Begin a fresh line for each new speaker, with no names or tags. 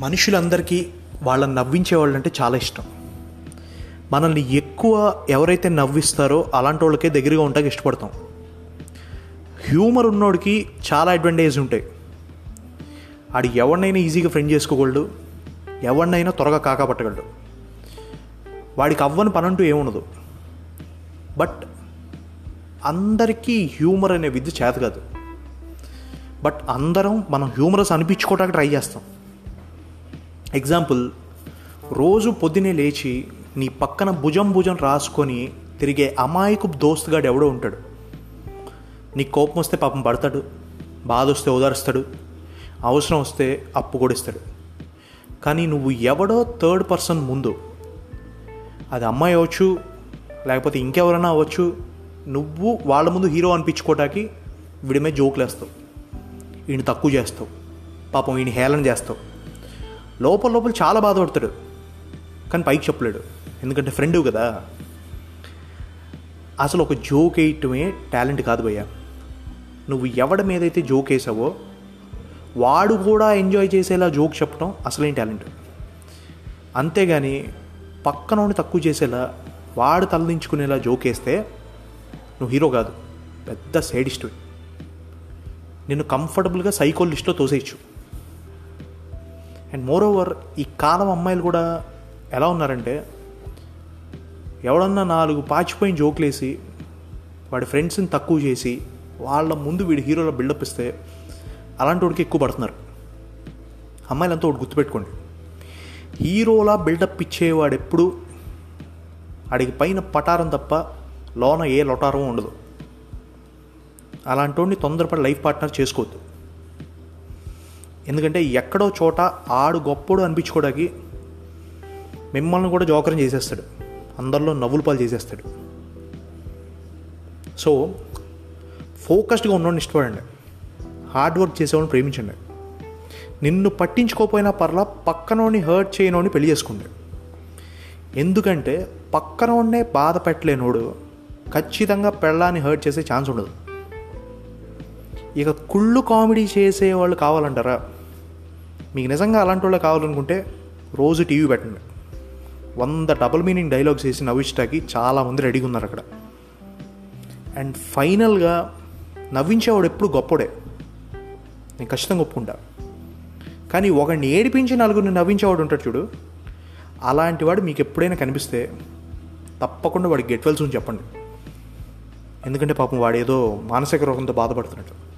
మనుషులందరికీ వాళ్ళని నవ్వించే వాళ్ళంటే చాలా ఇష్టం. మనల్ని ఎక్కువ ఎవరైతే నవ్విస్తారో అలాంటి వాళ్ళకే దగ్గరగా ఉంటాకి ఇష్టపడతాం. హ్యూమర్ ఉన్నోడికి చాలా అడ్వాంటేజ్ ఉంటాయి. ఆడు ఎవరినైనా ఈజీగా ఫ్రెండ్ చేసుకోగలడు ఎవరినైనా త్వరగా కాకపట్టగలడు. వాడికి అవ్వని పని అంటూ ఏముండదు. బట్ అందరికీ హ్యూమర్ అనే విద్య చేత కాదు. బట్ అందరం మనం హ్యూమరస్ అనిపించుకోవడానికి ట్రై చేస్తాం. ఎగ్జాంపుల్ రోజు పొద్దునే లేచి నీ పక్కన భుజం భుజం రాసుకొని తిరిగే అమాయకు దోస్తుగాడు ఎవడో ఉంటాడు. నీ కోపం వస్తే పాపం పడతాడు బాధ వస్తే ఓదారుస్తాడు అవసరం వస్తే అప్పు కూడా ఇస్తాడు కానీ నువ్వు ఎవడో థర్డ్ పర్సన్ ముందు అది అమ్మాయి అవ్వచ్చు లేకపోతే ఇంకెవరైనా అవ్వచ్చు నువ్వు వాళ్ళ ముందు హీరో అనిపించుకోవటానికి వీడిమే జోకులు వేస్తావు ఈయన తక్కువ చేస్తావు. పాపం ఈయన హేళన చేస్తావు. లోపల లోపల చాలా బాధపడతాడు. కానీ పైకి చెప్పలేడు. ఎందుకంటే ఫ్రెండు కదా. అసలు ఒక జోక్ వేయటమే టాలెంట్ కాదు భయ్య. నువ్వు ఎవడి మీదైతే జోక్ వేసావో వాడు కూడా ఎంజాయ్ చేసేలా జోక్ చెప్పడం అసలేం టాలెంట్ అంతేగాని పక్కనోని తక్కువ చేసేలా వాడు తలదించుకునేలా జోక్ వేస్తే నువ్వు హీరో కాదు. పెద్ద సైడిస్ట్ నిన్ను కంఫర్టబుల్గా సైకోలిస్ట్లో తోసేయచ్చు. అండ్ మోర్ ఓవర్ ఈ కాలం అమ్మాయిలు కూడా ఎలా ఉన్నారంటే ఎవడన్నా నాలుగు పాచిపోయిన జోకులేసి వాడి ఫ్రెండ్స్ని తక్కువ చేసి వాళ్ళ ముందు వీడి హీరోలో బిల్డప్ ఇస్తే అలాంటి వాడికి ఎక్కువ పడుతున్నారు. అమ్మాయిలంతా ఒకటి గుర్తుపెట్టుకోండి. హీరోలా బిల్డప్ ఇచ్చేవాడు ఎప్పుడు అడిగి పైన పటారం తప్ప లోన ఏ లొటారం ఉండదు. అలాంటి తొందరపడి లైఫ్ పార్ట్నర్ చేసుకోవద్దు. ఎందుకంటే ఎక్కడో చోట ఆడు గొప్పడు అనిపించుకోవడానికి మిమ్మల్ని కూడా జోకరం చేసేస్తాడు. అందరిలో నవ్వులు పాలు చేసేస్తాడు. సో ఫోకస్డ్గా ఉన్నోడిని ఇష్టపడండి. హార్డ్ వర్క్ చేసేవాడిని ప్రేమించండి. నిన్ను పట్టించుకోకపోయినా పర్లా పక్కనోడిని హర్ట్ చేయనోడిని పెళ్ళి చేసుకోండి. ఎందుకంటే పక్కనోడినే బాధ పెట్టలేనోడు ఖచ్చితంగా పెళ్ళాన్ని హర్ట్ చేసే ఛాన్స్ ఉండదు. ఇక కుళ్ళు కామెడీ చేసే వాళ్ళు కావాలంటారా? మీకు నిజంగా అలాంటి వాళ్ళు కావాలనుకుంటే రోజు టీవీ పెట్టండి. వంద డబుల్ మీనింగ్ డైలాగ్స్ వేసి నవ్వించడానికి చాలామంది రెడీగా ఉన్నారు అక్కడ. అండ్ ఫైనల్గా నవ్వించేవాడు ఎప్పుడు గొప్పడే. నేను ఖచ్చితంగా ఒప్పుకుంటా. కానీ ఒకడిని ఏడిపించి నలుగురిని నవ్వించేవాడు ఉంటాడు చూడు. అలాంటి వాడు మీకు ఎప్పుడైనా కనిపిస్తే తప్పకుండా వాడికి గెట్ వెల్స్ చెప్పండి. ఎందుకంటే పాపం వాడు ఏదో మానసిక రోగంతో బాధపడుతున్నాడు